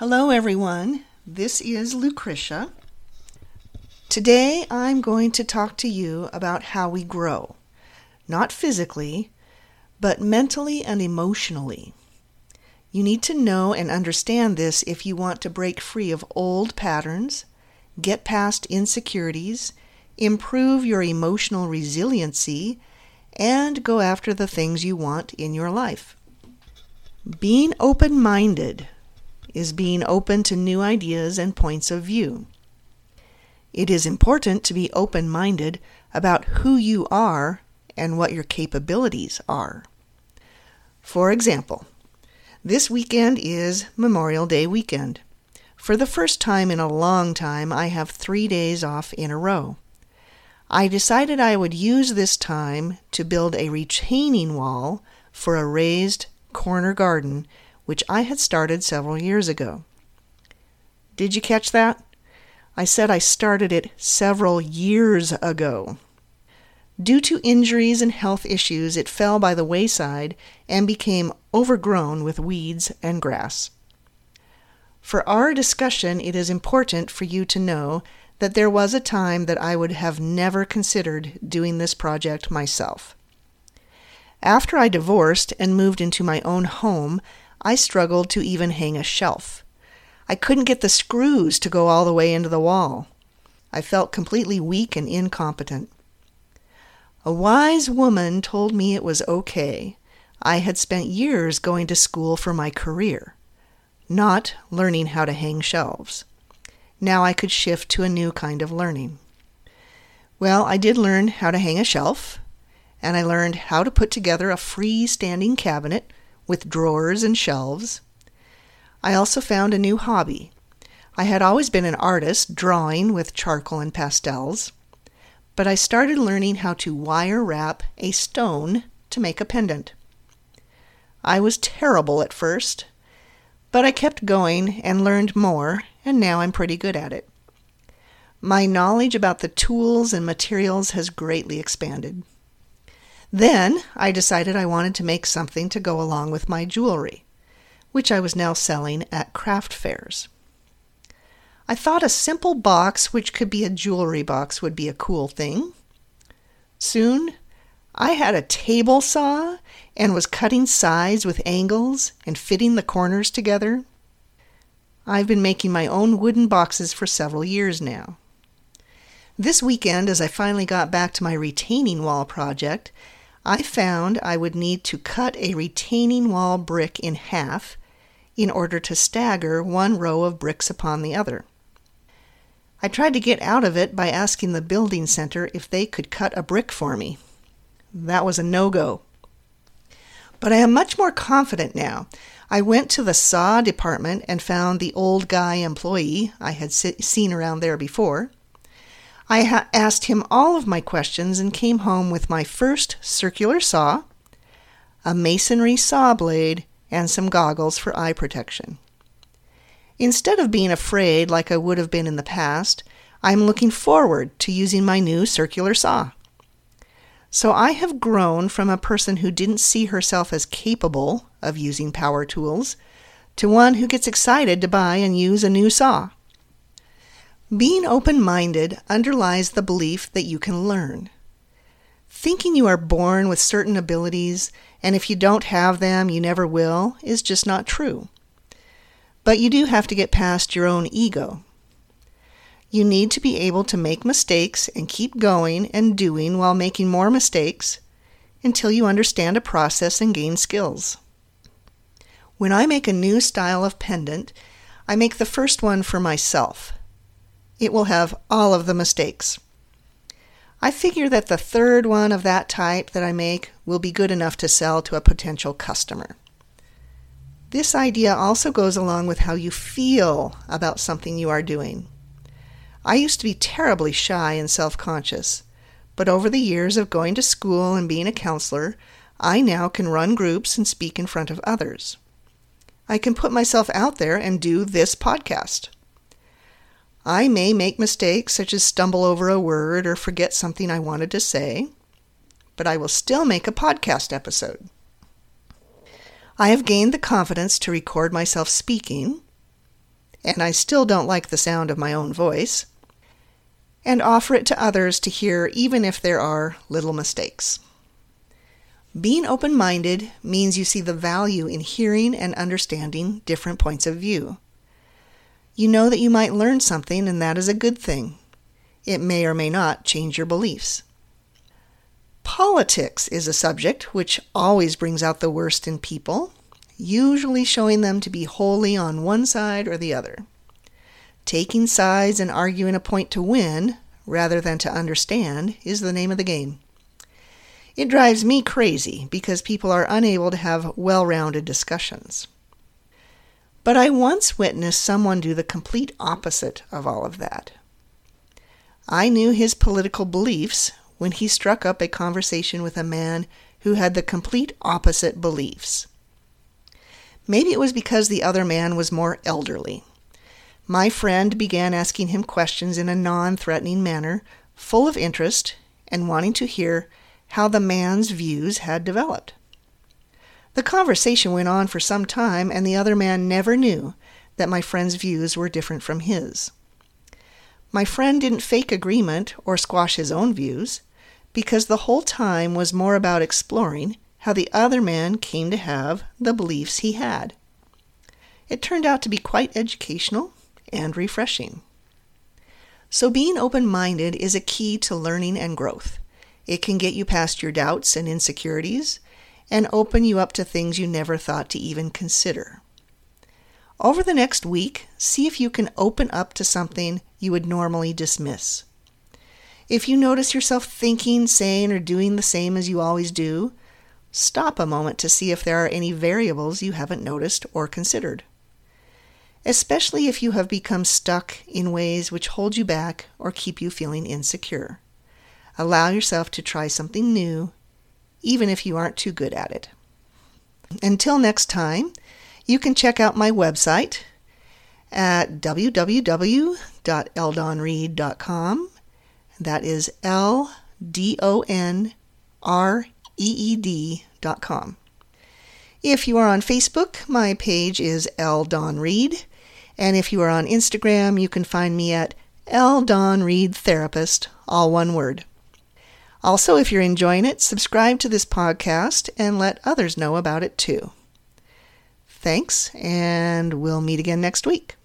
Hello, everyone. This is Lucretia. Today I'm going to talk to you about how we grow, not physically, but mentally and emotionally. You need to know and understand this if you want to break free of old patterns, get past insecurities, improve your emotional resiliency, and go after the things you want in your life. Being open minded is being open to new ideas and points of view. It is important to be open minded about who you are and what your capabilities are. For example, this weekend is Memorial Day weekend. For the first time in a long time, I have three days off in a row. I decided I would use this time to build a retaining wall for a raised corner garden which I had started several years ago. Did you catch that? I said I started it several years ago. Due to injuries and health issues, it fell by the wayside and became overgrown with weeds and grass. For our discussion, it is important for you to know that there was a time that I would have never considered doing this project myself. After I divorced and moved into my own home, I struggled to even hang a shelf. I couldn't get the screws to go all the way into the wall. I felt completely weak and incompetent. A wise woman told me it was okay. I had spent years going to school for my career, not learning how to hang shelves. Now I could shift to a new kind of learning. Well, I did learn how to hang a shelf, and I learned how to put together a freestanding cabinet with drawers and shelves. I also found a new hobby. I had always been an artist, drawing with charcoal and pastels, but I started learning how to wire wrap a stone to make a pendant. I was terrible at first, but I kept going and learned more, and now I'm pretty good at it. My knowledge about the tools and materials has greatly expanded. Then I decided I wanted to make something to go along with my jewelry, which I was now selling at craft fairs. I thought a simple box, which could be a jewelry box, would be a cool thing. Soon I had a table saw and was cutting sides with angles and fitting the corners together. I've been making my own wooden boxes for several years now. This weekend, as I finally got back to my retaining wall project, I found I would need to cut a retaining wall brick in half in order to stagger one row of bricks upon the other. I tried to get out of it by asking the building center if they could cut a brick for me. That was a no go. But I am much more confident now. I went to the saw department and found the old guy employee I had seen around there before. I ha- asked him all of my questions and came home with my first circular saw, a masonry saw blade, and some goggles for eye protection. Instead of being afraid like I would have been in the past, I'm looking forward to using my new circular saw. So I have grown from a person who didn't see herself as capable of using power tools to one who gets excited to buy and use a new saw. Being open minded underlies the belief that you can learn. Thinking you are born with certain abilities and if you don't have them, you never will is just not true. But you do have to get past your own ego. You need to be able to make mistakes and keep going and doing while making more mistakes until you understand a process and gain skills. When I make a new style of pendant, I make the first one for myself it will have all of the mistakes. I figure that the third one of that type that I make will be good enough to sell to a potential customer. This idea also goes along with how you feel about something you are doing. I used to be terribly shy and self conscious, but over the years of going to school and being a counselor, I now can run groups and speak in front of others. I can put myself out there and do this podcast. I may make mistakes, such as stumble over a word or forget something I wanted to say, but I will still make a podcast episode. I have gained the confidence to record myself speaking. and I still don't like the sound of my own voice, and offer it to others to hear even if there are little mistakes. Being open minded means you see the value in hearing and understanding different points of view. You know that you might learn something, and that is a good thing. It may or may not change your beliefs. Politics is a subject which always brings out the worst in people, usually showing them to be wholly on one side or the other. Taking sides and arguing a point to win, rather than to understand, is the name of the game. It drives me crazy because people are unable to have well rounded discussions. But I once witnessed someone do the complete opposite of all of that. I knew his political beliefs when he struck up a conversation with a man who had the complete opposite beliefs. Maybe it was because the other man was more elderly. My friend began asking him questions in a non threatening manner, full of interest and wanting to hear how the man's views had developed. The conversation went on for some time, and the other man never knew that my friend's views were different from his. My friend didn't fake agreement or squash his own views, because the whole time was more about exploring how the other man came to have the beliefs he had. It turned out to be quite educational and refreshing. So, being open minded is a key to learning and growth. It can get you past your doubts and insecurities and open you up to things you never thought to even consider. Over the next week, see if you can open up to something you would normally dismiss. If you notice yourself thinking, saying, or doing the same as you always do, stop a moment to see if there are any variables you haven't noticed or considered. Especially if you have become stuck in ways which hold you back or keep you feeling insecure. Allow yourself to try something new, even if you aren't too good at it. Until next time, you can check out my website at www.ldonreed.com. That is L D O N R E E D.com. If you are on Facebook, my page is L Don Reed. And if you are on Instagram, you can find me at L Don Reed Therapist, all one word. Also, if you're enjoying it, subscribe to this podcast and let others know about it too. Thanks, and we'll meet again next week.